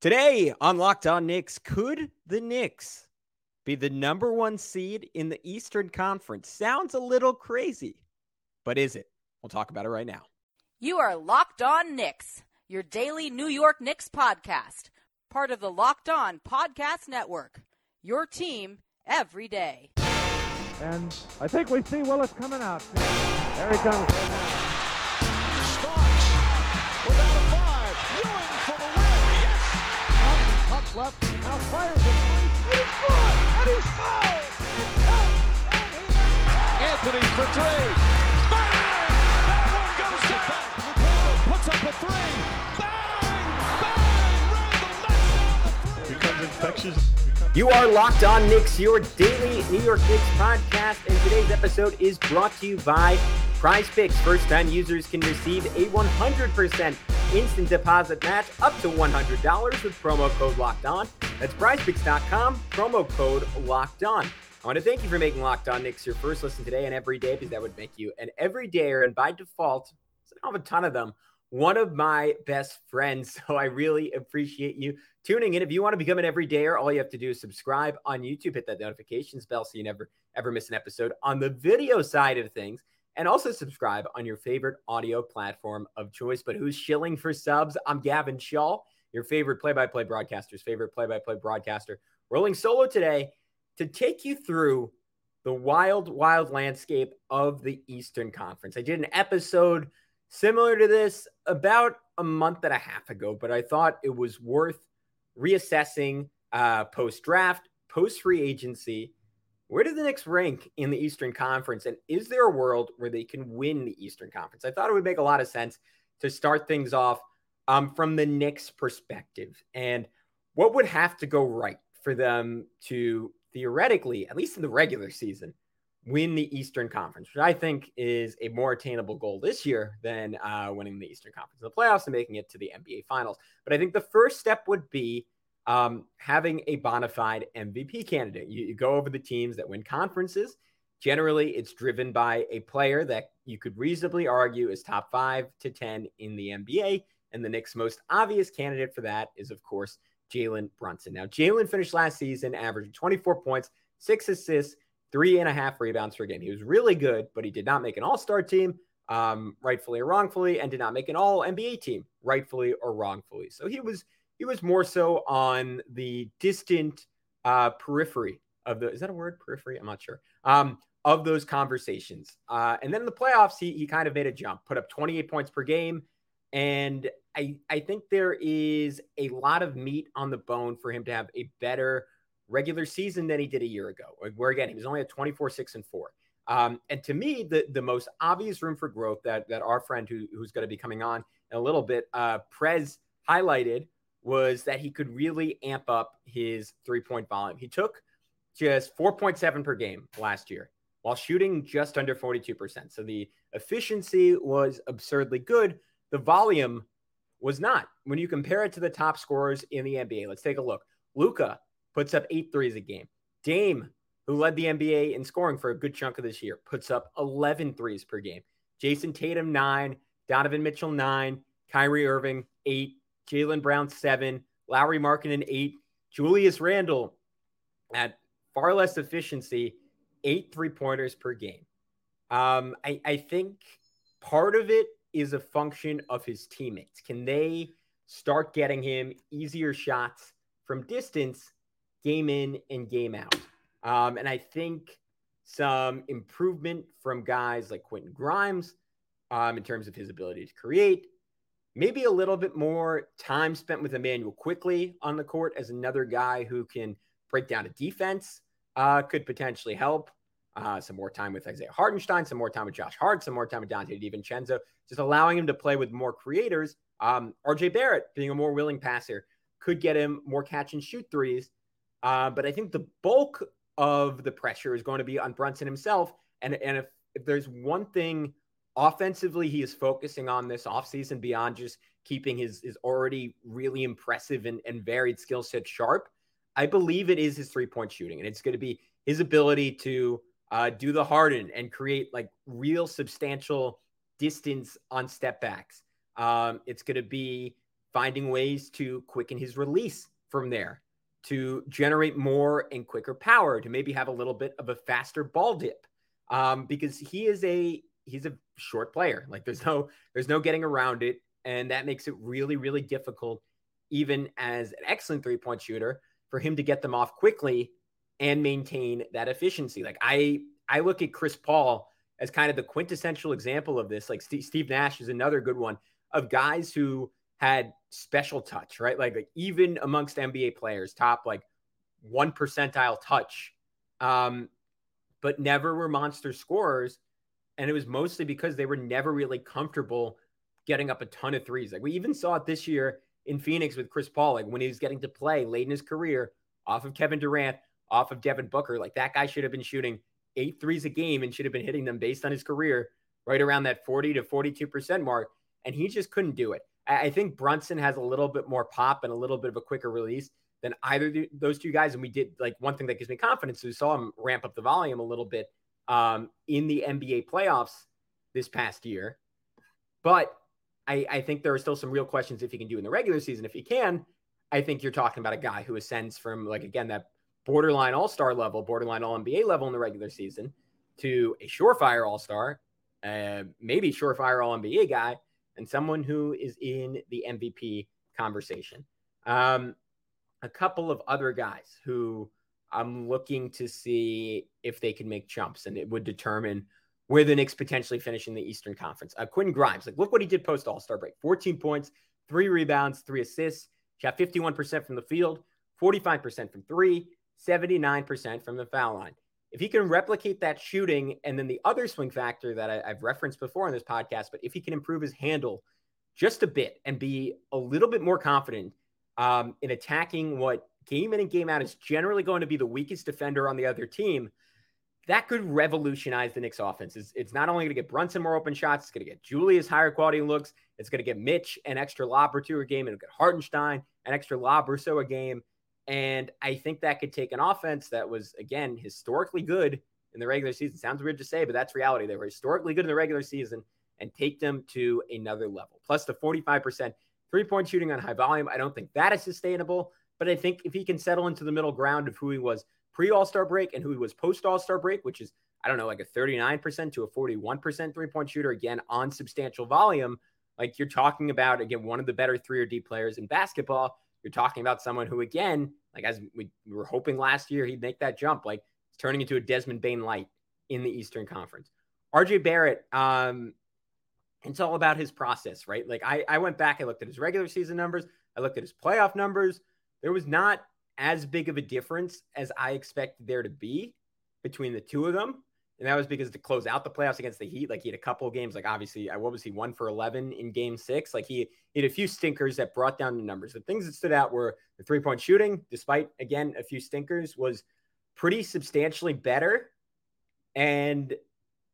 Today on Locked On Knicks, could the Knicks be the number one seed in the Eastern Conference? Sounds a little crazy, but is it? We'll talk about it right now. You are Locked On Knicks, your daily New York Knicks podcast, part of the Locked On Podcast Network. Your team every day. And I think we see Willis coming out. There he comes. Left. Now fires it. And he's good. And he's fouled. Anthony for three. Bang! That one goes down. Puts up a three. Bang! Bang! Randle knocks down the three. becomes infectious. You are Locked On Knicks, your daily New York Knicks podcast, and today's episode is brought to you by Prize Picks. First time users can receive a 100% instant deposit match up to $100 with promo code Locked On. That's prizepicks.com, promo code Locked On. I want to thank you for making Locked On Knicks your first listen today and every day because that would make you an everydayer. And by default, I don't have a ton of them, one of my best friends. So I really appreciate you tuning in. If you want to become an everydayer, all you have to do is subscribe on YouTube, hit that notifications bell so you never ever miss an episode on the video side of things. And also subscribe on your favorite audio platform of choice. But who's shilling for subs? I'm Gavin Schall, your favorite play by play broadcaster's favorite play by play broadcaster, rolling solo today to take you through the wild, wild landscape of the Eastern Conference. I did an episode similar to this about a month and a half ago, but I thought it was worth reassessing uh, post draft, post free agency. Where do the Knicks rank in the Eastern Conference? And is there a world where they can win the Eastern Conference? I thought it would make a lot of sense to start things off um, from the Knicks' perspective. And what would have to go right for them to theoretically, at least in the regular season, win the Eastern Conference, which I think is a more attainable goal this year than uh, winning the Eastern Conference in the playoffs and making it to the NBA Finals. But I think the first step would be um, having a bona fide MVP candidate. You, you go over the teams that win conferences. Generally, it's driven by a player that you could reasonably argue is top five to 10 in the NBA. And the Knicks' most obvious candidate for that is, of course, Jalen Brunson. Now, Jalen finished last season averaging 24 points, six assists, three and a half rebounds per game. He was really good, but he did not make an all star team, um, rightfully or wrongfully, and did not make an all NBA team, rightfully or wrongfully. So he was he was more so on the distant uh, periphery of the is that a word periphery? I'm not sure. Um, of those conversations. Uh, and then in the playoffs, he he kind of made a jump, put up 28 points per game. And I I think there is a lot of meat on the bone for him to have a better regular season than he did a year ago, where again he was only at 24, 6, and 4. Um, and to me, the the most obvious room for growth that that our friend who, who's going to be coming on in a little bit, uh, Prez highlighted was that he could really amp up his three point volume. He took just 4.7 per game last year while shooting just under 42%. So the efficiency was absurdly good. The volume was not. When you compare it to the top scorers in the NBA, let's take a look. Luka puts up eight threes a game. Dame, who led the NBA in scoring for a good chunk of this year, puts up 11 threes per game. Jayson Tatum, nine. Donovan Mitchell, nine. Kyrie Irving, eight. Jaylen Brown, seven. Lauri Markkanen, eight. Julius Randle at far less efficiency, eight three pointers per game. Um, I, I think part of it is a function of his teammates. Can they start getting him easier shots from distance, game in and game out? Um, and I think some improvement from guys like Quentin Grimes um, in terms of his ability to create. Maybe a little bit more time spent with Immanuel Quickley on the court as another guy who can break down a defense uh, could potentially help. Uh, some more time with Isaiah Hartenstein, some more time with Josh Hart, some more time with Donte DiVincenzo, just allowing him to play with more creators. Um, RJ Barrett being a more willing passer could get him more catch and shoot threes. Uh, but I think the bulk of the pressure is going to be on Brunson himself. And, and if, if there's one thing offensively he is focusing on this offseason beyond just keeping his, his already really impressive and, and varied skill set sharp, I believe it is his three point shooting. And it's going to be his ability to uh, do the harden and create like real substantial distance on step backs. Um, it's going to be finding ways to quicken his release from there, to generate more and quicker power, to maybe have a little bit of a faster ball dip. Um, because he is a he's a short player. Like there's no there's no getting around it, and that makes it really really difficult, even as an excellent three point shooter, for him to get them off quickly and maintain that efficiency. Like I I look at Chris Paul as kind of the quintessential example of this. Like Steve, Steve Nash is another good one of guys who had special touch, right? Like, like even amongst NBA players, top like one percentile touch, um, but never were monster scorers. And it was mostly because they were never really comfortable getting up a ton of threes. Like we even saw it this year in Phoenix with Chris Paul, like when he was getting to play late in his career off of Kevin Durant, off of Devin Booker. Like that guy should have been shooting eight threes a game and should have been hitting them based on his career right around that 40 to 42% mark. And he just couldn't do it. I think Brunson has a little bit more pop and a little bit of a quicker release than either those two guys. And we did like one thing that gives me confidence. We saw him ramp up the volume a little bit um, in the NBA playoffs this past year. But I, I think there are still some real questions if he can do in the regular season. If he can, I think you're talking about a guy who ascends from like again that borderline all star level, borderline all NBA level in the regular season to a surefire all star, uh, maybe surefire all NBA guy, and someone who is in the MVP conversation. Um, a couple of other guys who I'm looking to see if they can make jumps, and it would determine where the Knicks potentially finish in the Eastern Conference. Uh, Quentin Grimes, like look what he did post All Star break: 14 points, three rebounds, three assists. Shot 51% from the field, 45% from three, 79% from the foul line. If he can replicate that shooting, and then the other swing factor that I, have referenced before in this podcast, but if he can improve his handle just a bit and be a little bit more confident um, in attacking what game in and game out is generally going to be the weakest defender on the other team, that could revolutionize the Knicks offense. It's, it's not only going to get Brunson more open shots, it's going to get Julius higher quality looks. It's going to get Mitch an extra lob or two a game, it'll get Hartenstein an extra lob or so a game. And I think that could take an offense that was, again, historically good in the regular season. Sounds weird to say, but that's reality. They were historically good in the regular season and take them to another level. Plus the 45% three point shooting on high volume. I don't think that is sustainable, but I think if he can settle into the middle ground of who he was pre All Star break and who he was post All Star break, which is, I don't know, like a 39% to a 41% three point shooter, again, on substantial volume, like you're talking about, again, one of the better three or D players in basketball you're talking about someone who, again, like as we, we were hoping last year, he'd make that jump, like turning into a Desmond Bane light in the Eastern Conference. RJ Barrett, um, it's all about his process, right? Like I, I went back, I looked at his regular season numbers, I looked at his playoff numbers. There was not as big of a difference as I expected there to be between the two of them. And that was because to close out the playoffs against the Heat, like he had a couple games, like obviously, uh, what was he, one for 11 in game six? Like he, he had a few stinkers that brought down the numbers. The things that stood out were the three point shooting, despite, again, a few stinkers, was pretty substantially better. And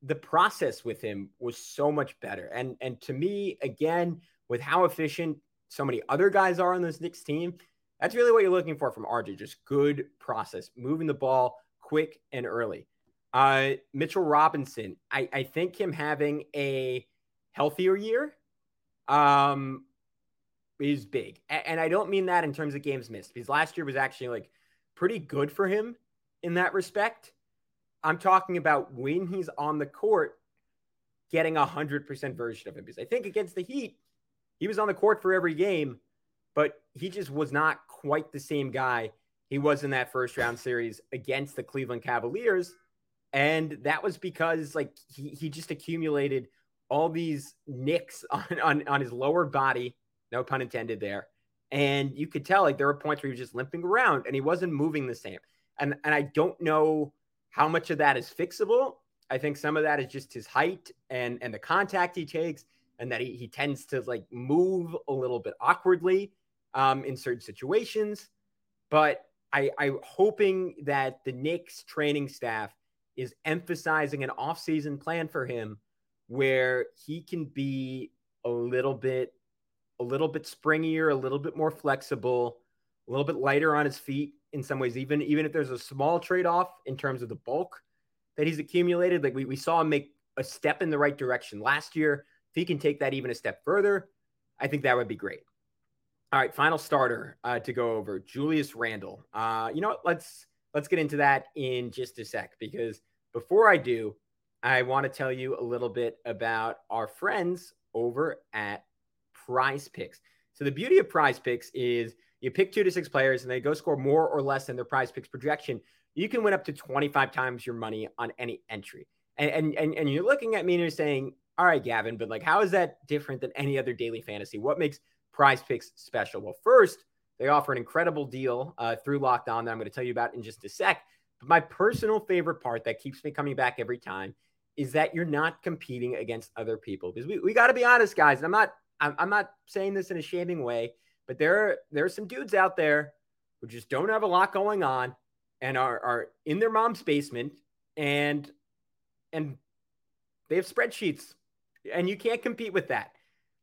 the process with him was so much better. And, and to me, again, with how efficient so many other guys are on this Knicks team, that's really what you're looking for from RJ. Just good process, moving the ball quick and early. Uh, Mitchell Robinson, I, I think him having a healthier year um, is big. A- and I don't mean that in terms of games missed, because last year was actually like pretty good for him in that respect. I'm talking about when he's on the court getting a 100% version of him. Because I think against the Heat, he was on the court for every game, but he just was not quite the same guy he was in that first round series against the Cleveland Cavaliers and that was because like he, he just accumulated all these nicks on, on, on his lower body, no pun intended there. And you could tell like there were points where he was just limping around and he wasn't moving the same. And and I don't know how much of that is fixable. I think some of that is just his height and and the contact he takes, and that he, he tends to like move a little bit awkwardly um, in certain situations. But I, I'm hoping that the Knicks training staff is emphasizing an off-season plan for him where he can be a little bit a little bit springier, a little bit more flexible, a little bit lighter on his feet in some ways, even even if there's a small trade-off in terms of the bulk that he's accumulated. Like we, we saw him make a step in the right direction last year. If he can take that even a step further, I think that would be great. All right, final starter uh, to go over Julius Randle. Uh, you know what? Let's let's get into that in just a sec because before I do, I want to tell you a little bit about our friends over at Prize Picks. So the beauty of Prize Picks is you pick two to six players and they go score more or less than their Prize Picks projection. You can win up to 25 times your money on any entry. And and and, and you're looking at me and you're saying, "All right, Gavin, but like how is that different than any other daily fantasy? What makes Prize Picks special?" Well, first, they offer an incredible deal uh, through Locked On that I'm going to tell you about in just a sec. But my personal favorite part that keeps me coming back every time is that you're not competing against other people because we, we got to be honest, guys. And I'm not I'm, I'm not saying this in a shaming way, but there are, there are some dudes out there who just don't have a lot going on and are, are in their mom's basement and and they have spreadsheets and you can't compete with that.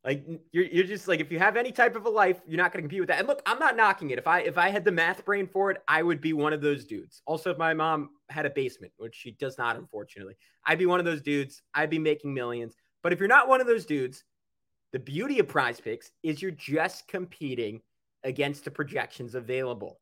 Like you're, you're just like if you have any type of a life, you're not going to compete with that. And look, I'm not knocking it. If I if I had the math brain for it, I would be one of those dudes. Also, if my mom had a basement, which she does not, unfortunately, I'd be one of those dudes. I'd be making millions. But if you're not one of those dudes, the beauty of Prize Picks is you're just competing against the projections available,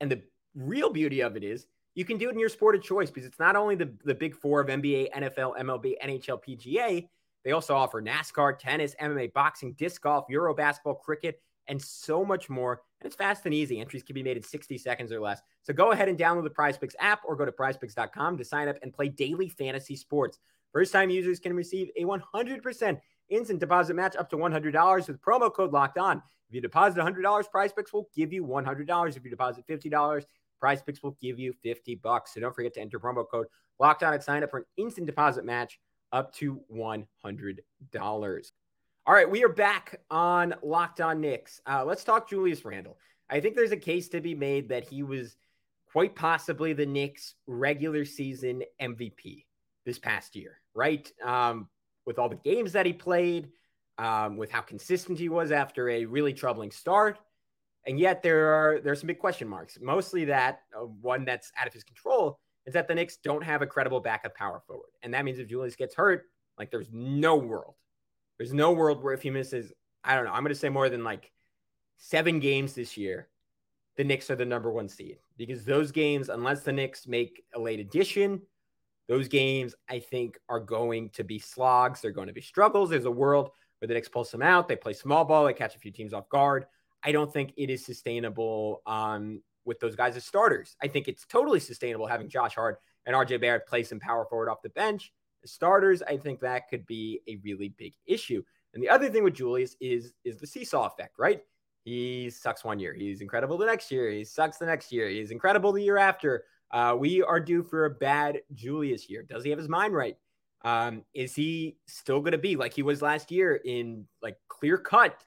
and the real beauty of it is you can do it in your sport of choice because it's not only the the big four of NBA, NFL, MLB, NHL, PGA they also offer NASCAR, tennis, MMA, boxing, disc golf, Euro basketball, cricket, and so much more. And it's fast and easy. Entries can be made in 60 seconds or less. So go ahead and download the PrizePicks app or go to prizepicks.com to sign up and play daily fantasy sports. First time users can receive a 100% instant deposit match up to $100 with promo code locked on. If you deposit $100, PrizePicks will give you $100. If you deposit $50, PrizePicks will give you 50 bucks. So don't forget to enter promo code locked on and sign up for an instant deposit match up to $100. All right, we are back on Locked On Knicks. Uh, let's talk Julius Randle. I think there's a case to be made that he was quite possibly the Knicks' regular season MVP this past year, right? Um, with all the games that he played, um, with how consistent he was after a really troubling start. And yet there are there's some big question marks. Mostly that uh, one that's out of his control is that the Knicks don't have a credible backup power forward. And that means if Julius gets hurt, like there's no world. There's no world where if he misses, I don't know, I'm going to say more than like seven games this year, the Knicks are the number one seed. Because those games, unless the Knicks make a late addition, those games I think are going to be slogs. They're going to be struggles. There's a world where the Knicks pull some out. They play small ball. They catch a few teams off guard. I don't think it is sustainable um, with those guys as starters. I think it's totally sustainable having Josh Hart and RJ Barrett play some power forward off the bench. As starters, I think that could be a really big issue. And the other thing with Julius is is the seesaw effect, right? He sucks one year. He's incredible the next year. He sucks the next year. He's incredible the year after. Uh, we are due for a bad Julius year. Does he have his mind right? Um, is he still going to be like he was last year in like clear cut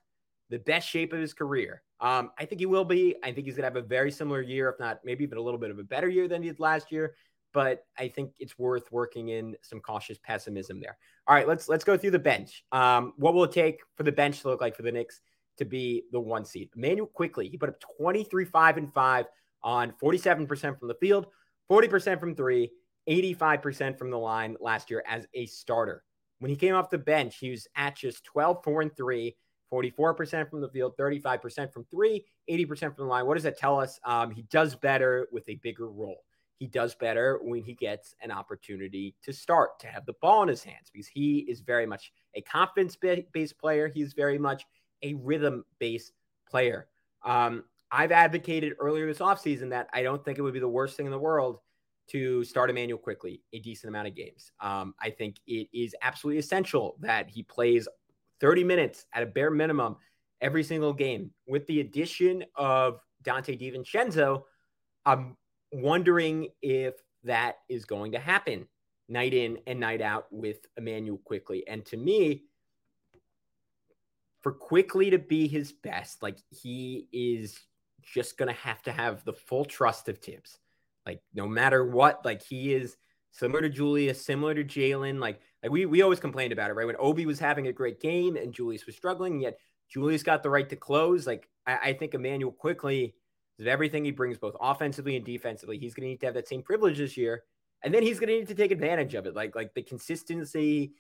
the best shape of his career? Um, I think he will be. I think he's going to have a very similar year, if not maybe even a little bit of a better year than he did last year. But I think it's worth working in some cautious pessimism there. All right, let's let's go through the bench. Um, what will it take for the bench to look like for the Knicks to be the one seed? Immanuel Quickley he put up 23, 5, and 5 on 47% from the field, 40% from three, 85% from the line last year as a starter. When he came off the bench, he was at just 12, 4, and 3 44% from the field, 35% from three, 80% from the line. What does that tell us? Um, he does better with a bigger role. He does better when he gets an opportunity to start, to have the ball in his hands, because he is very much a confidence based player. He's very much a rhythm based player. Um, I've advocated earlier this offseason that I don't think it would be the worst thing in the world to start Immanuel Quickley a decent amount of games. Um, I think it is absolutely essential that he plays 30 minutes at a bare minimum every single game. With the addition of Donte DiVincenzo, I'm wondering if that is going to happen night in and night out with Immanuel Quickley. And to me, for Quickley to be his best, like he is just going to have to have the full trust of Thibs. Like no matter what, like he is similar to Julius, similar to Jalen. Like like we we always complained about it, right? When Obi was having a great game and Julius was struggling, yet Julius got the right to close. Like I, I think Immanuel Quickley of everything he brings, both offensively and defensively, he's going to need to have that same privilege this year, and then he's going to need to take advantage of it. Like like the consistency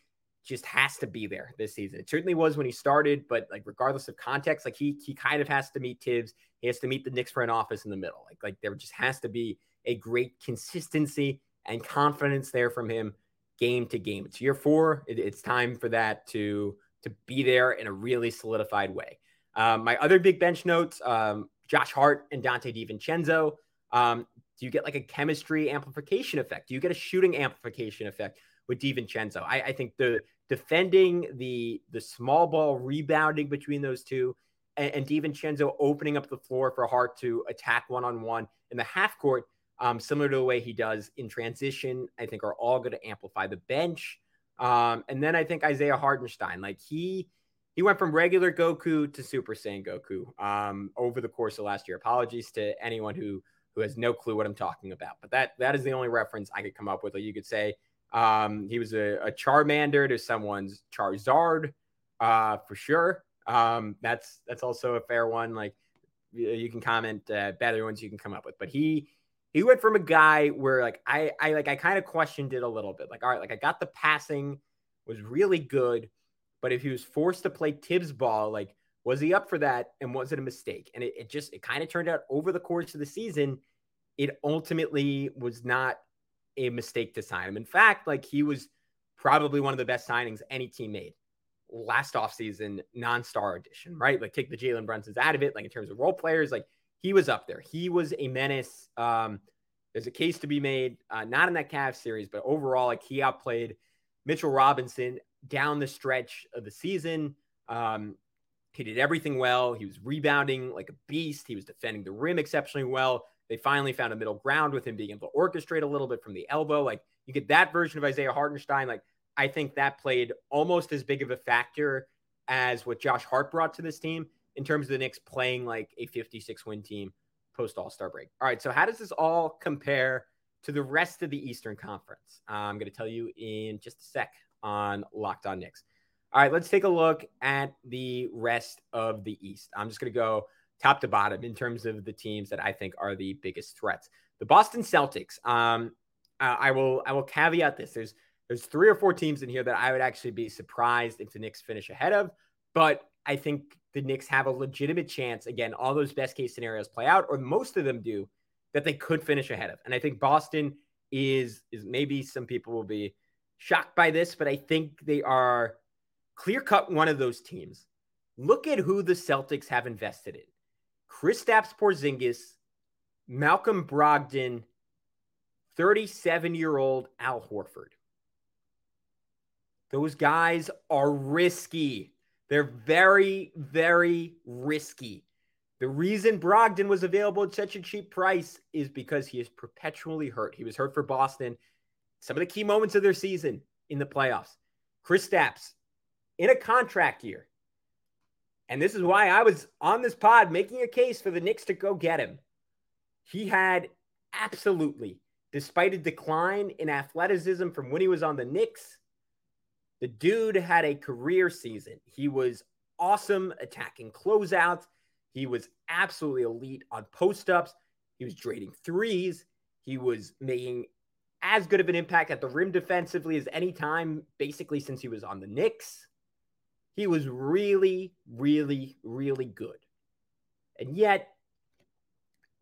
just has to be there this season. It certainly was when he started, but like regardless of context, like he he kind of has to meet Thibs. He has to meet the Knicks front office in the middle. Like like there just has to be a great consistency and confidence there from him game to game. It's year four. It, it's time for that to to be there in a really solidified way. Um, my other big bench notes: um, Josh Hart and Donte DiVincenzo. Um, do you get like a chemistry amplification effect? Do you get a shooting amplification effect with DiVincenzo? I, I think the defending the the small ball rebounding between those two and, and DiVincenzo opening up the floor for Hart to attack one on one in the half court, um, similar to the way he does in transition, I think are all going to amplify the bench. Um, and then I think Isaiah Hartenstein, like he he went from regular Goku to Super Saiyan Goku um, over the course of last year. Apologies to anyone who who has no clue what I'm talking about, but that that is the only reference I could come up with. Like you could say um, he was a, a Charmander to someone's Charizard, uh, for sure. Um, that's that's also a fair one. Like you can comment uh, better ones you can come up with, but he he went from a guy where like I I like I kind of questioned it a little bit. Like all right, like I got the passing was really good, but if he was forced to play Thibs ball, like was he up for that and was it a mistake? And it, it just it kind of turned out over the course of the season, it ultimately was not a mistake to sign him. In fact, like he was probably one of the best signings any team made last offseason, non-star edition, right? Like take the Jalen Brunsons out of it, like in terms of role players, like he was up there. He was a menace. Um, there's a case to be made, uh, not in that Cavs series, but overall, like he outplayed Mitchell Robinson down the stretch of the season. Um, he did everything well. He was rebounding like a beast. He was defending the rim exceptionally well. They finally found a middle ground with him being able to orchestrate a little bit from the elbow. Like you get that version of Isaiah Hartenstein. Like I think that played almost as big of a factor as what Josh Hart brought to this team in terms of the Knicks playing like a 56 win team post All Star break. All right. So, how does this all compare to the rest of the Eastern Conference? I'm going to tell you in just a sec on Locked On Knicks. All right. Let's take a look at the rest of the East. I'm just going to go top to bottom in terms of the teams that I think are the biggest threats. The Boston Celtics. Um, I will I will caveat this. There's there's three or four teams in here that I would actually be surprised if the Knicks finish ahead of, but I think the Knicks have a legitimate chance. Again, all those best case scenarios play out, or most of them do, that they could finish ahead of. And I think Boston is is maybe some people will be shocked by this, but I think they are clear cut one of those teams. Look at who the Celtics have invested in. Kristaps Porzingis, Malcolm Brogdon, 37 year old Al Horford. Those guys are risky. They're very, very risky. The reason Brogdon was available at such a cheap price is because he is perpetually hurt. He was hurt for Boston. Some of the key moments of their season in the playoffs. Kristaps in a contract year. And this is why I was on this pod making a case for the Knicks to go get him. He had absolutely, despite a decline in athleticism from when he was on the Knicks, the dude had a career season. He was awesome attacking closeouts. He was absolutely elite on post ups. He was draining threes. He was making as good of an impact at the rim defensively as any time, basically, since he was on the Knicks. He was really, really, really good. And yet,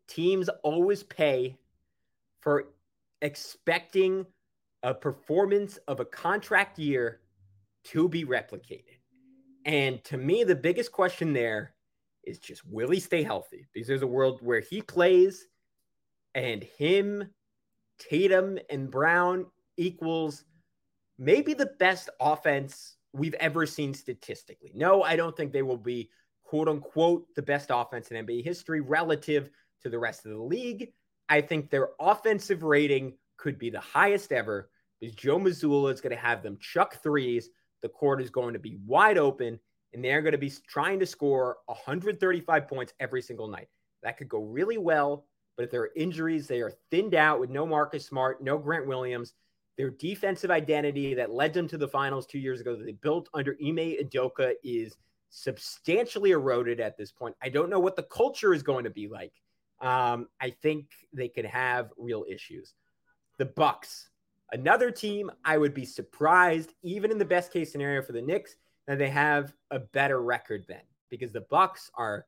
teams always pay for expecting a performance of a contract year to be replicated. And to me, the biggest question there is just will he stay healthy? Because there's a world where he plays and him, Tatum, and Brown equals maybe the best offense we've ever seen statistically. No, I don't think they will be quote unquote the best offense in NBA history relative to the rest of the league. I think their offensive rating could be the highest ever because Joe Mazzulla is going to have them chuck threes the court is going to be wide open and they're going to be trying to score 135 points every single night. That could go really well, but if there are injuries, they are thinned out with no Marcus Smart, no Grant Williams. Their defensive identity that led them to the finals two years ago that they built under Ime Udoka is substantially eroded at this point. I don't know what the culture is going to be like. Um, I think they could have real issues. The Bucks, Another team, I would be surprised, even in the best case scenario for the Knicks, that they have a better record than because the Bucks are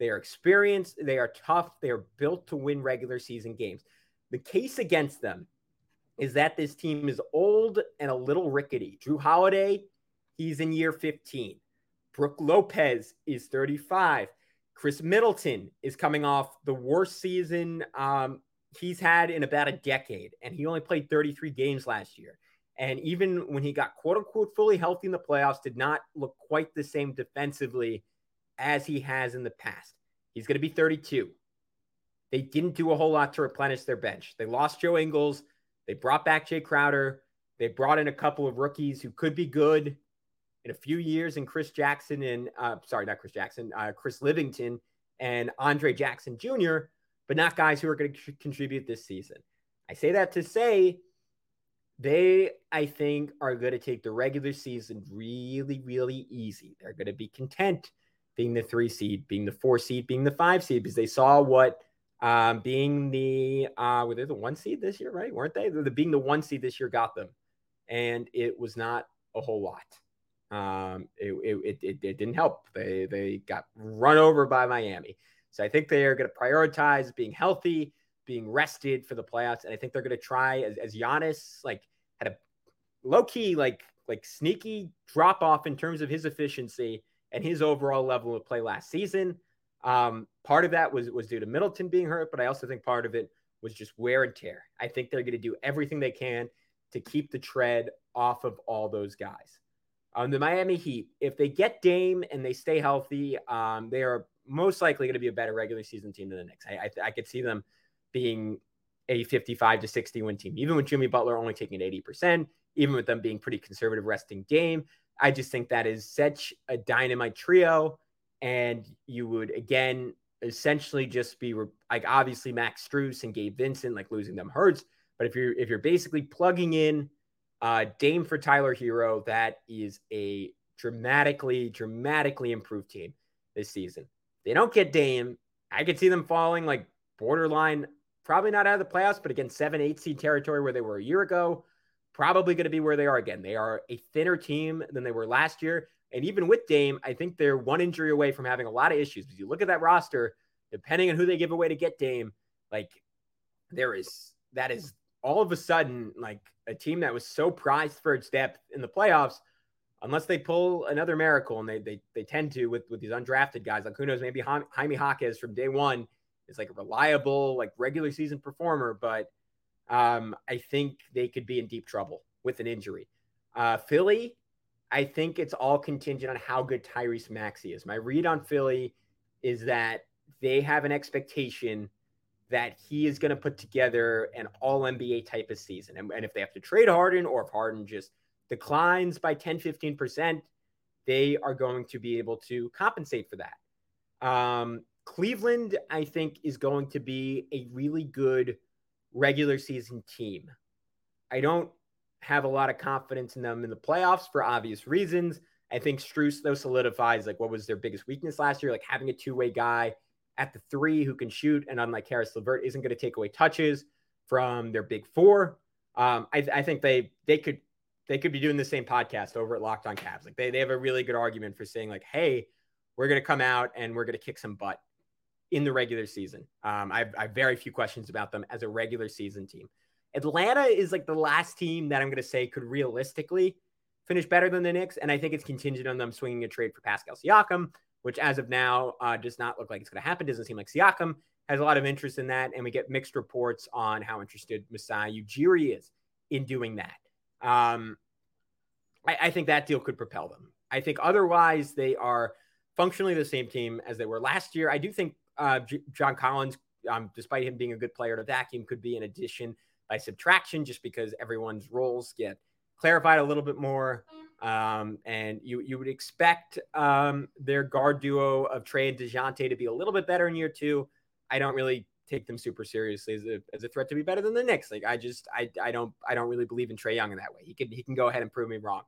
they are experienced, they are tough, they are built to win regular season games. The case against them is that this team is old and a little rickety. Jrue Holiday, he's in year 15. Brook Lopez is 35. Khris Middleton is coming off the worst season um, he's had in about a decade, and he only played 33 games last year. And even when he got quote unquote fully healthy in the playoffs, did not look quite the same defensively as he has in the past. He's going to be 32. They didn't do a whole lot to replenish their bench. They lost Joe Ingles. They brought back Jay Crowder. They brought in a couple of rookies who could be good in a few years, and Chris Jackson and uh, sorry, not Chris Jackson, uh, Chris Livingston and Andre Jackson Jr., but not guys who are going to contribute this season. I say that to say they, I think, are going to take the regular season really, really easy. They're going to be content being the three seed, being the four seed, being the five seed, because they saw what um, being the uh, were they the one seed this year, right? Weren't they? The, being the one seed this year got them, and it was not a whole lot. Um, it, it, it, it didn't help. They they got run over by Miami. So I think they are going to prioritize being healthy, being rested for the playoffs, and I think they're going to try as as Giannis like had a low key like like sneaky drop off in terms of his efficiency and his overall level of play last season. Um, part of that was was due to Middleton being hurt, but I also think part of it was just wear and tear. I think they're going to do everything they can to keep the tread off of all those guys. Um, the Miami Heat, if they get Dame and they stay healthy, um, they are most likely going to be a better regular season team than the Knicks. I, I, I could see them being a 55 to 60 win team, even with Jimmy Butler only taking 80%, even with them being pretty conservative resting Dame. I just think that is such a dynamite trio. And you would, again, essentially just be like obviously Max Strus and Gabe Vincent, like losing them hurts. But if you're if you're basically plugging in uh, Dame for Tyler Herro, that is a dramatically, dramatically improved team this season. They don't get Dame. I could see them falling like borderline, probably not out of the playoffs, but again, seven, eight seed territory where they were a year ago probably going to be where they are again. They are a thinner team than they were last year. And even with Dame, I think they're one injury away from having a lot of issues. If you look at that roster, depending on who they give away to get Dame, like there is that is all of a sudden like a team that was so prized for its depth in the playoffs, unless they pull another miracle, and they they they tend to with with these undrafted guys. Like who knows, maybe Jaime Jaquez from day one is like a reliable like regular season performer, but um, I think they could be in deep trouble with an injury. Uh, Philly, I think it's all contingent on how good Tyrese Maxey is. My read on Philly is that they have an expectation that he is going to put together an all NBA type of season. And, and, if they have to trade Harden or if Harden just declines by 10, 15%, they are going to be able to compensate for that. Um, Cleveland, I think, is going to be a really good regular season team. I don't have a lot of confidence in them in the playoffs for obvious reasons. I think Strus though solidifies like what was their biggest weakness last year, like having a two-way guy at the three who can shoot, and unlike Caris LeVert, isn't going to take away touches from their big four. Um, I, I, think they they could they could be doing the same podcast over at Locked On Cavs. Like they they have a really good argument for saying like, hey, we're going to come out and we're going to kick some butt in the regular season. Um, I, have, I have very few questions about them as a regular season team. Atlanta is like the last team that I'm going to say could realistically finish better than the Knicks, and I think it's contingent on them swinging a trade for Pascal Siakam, which as of now uh, does not look like it's going to happen. Doesn't seem like Siakam has a lot of interest in that, and we get mixed reports on how interested Masai Ujiri is in doing that. Um, I, I think that deal could propel them. I think otherwise they are functionally the same team as they were last year. I do think uh, J- John Collins, um, despite him being a good player in a vacuum, could be an addition by subtraction just because everyone's roles get clarified a little bit more. Um, and you you would expect um, their guard duo of Trae and Dejounte to be a little bit better in year two. I don't really take them super seriously as a, as a threat to be better than the Knicks. Like I just I, I don't I don't really believe in Trae Young in that way. He can he can go ahead and prove me wrong.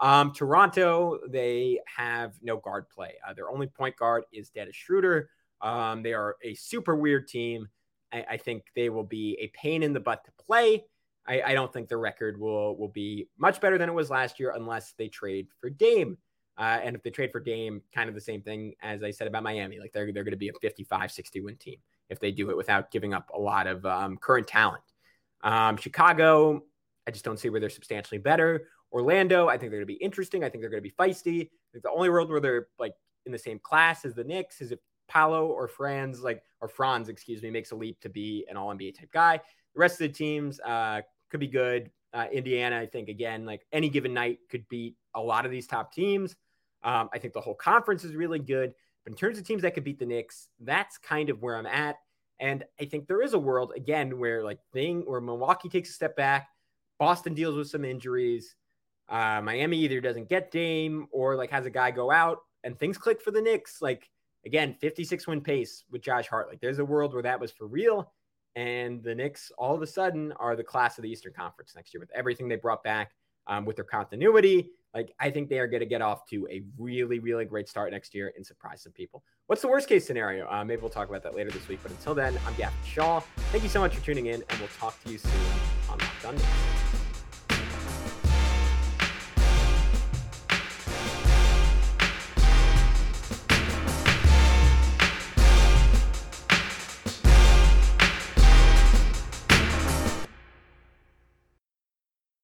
Um, Toronto they have no guard play. Uh, their only point guard is Dennis Schroeder. Um, they are a super weird team. I, I, think they will be a pain in the butt to play. I, I don't think the record will will be much better than it was last year unless they trade for Dame. Uh, and if they trade for Dame, kind of the same thing as I said about Miami. Like they're, they're going to be a 55, 60 win team if they do it without giving up a lot of um, current talent. Um, Chicago, I just don't see where they're substantially better. Orlando, I think they're going to be interesting. I think they're going to be feisty. the only world where they're like in the same class as the Knicks is if Paolo or Franz, like, or Franz, excuse me, makes a leap to be an all NBA type guy. The rest of the teams uh, could be good. Uh, Indiana, I think, again, like any given night could beat a lot of these top teams. Um, I think the whole conference is really good. But in terms of teams that could beat the Knicks, that's kind of where I'm at. And I think there is a world again where like thing where Milwaukee takes a step back, Boston deals with some injuries, uh, Miami either doesn't get Dame or like has a guy go out, and things click for the Knicks. Like again, 56 win pace with Josh Hart. Like there's a world where that was for real. And the Knicks all of a sudden are the class of the Eastern Conference next year with everything they brought back um, with their continuity. Like, I think they are going to get off to a really, really great start next year and surprise some people. What's the worst case scenario? Uh, maybe we'll talk about that later this week. But until then, I'm Gavin Schall. Thank you so much for tuning in, and we'll talk to you soon on Knicks.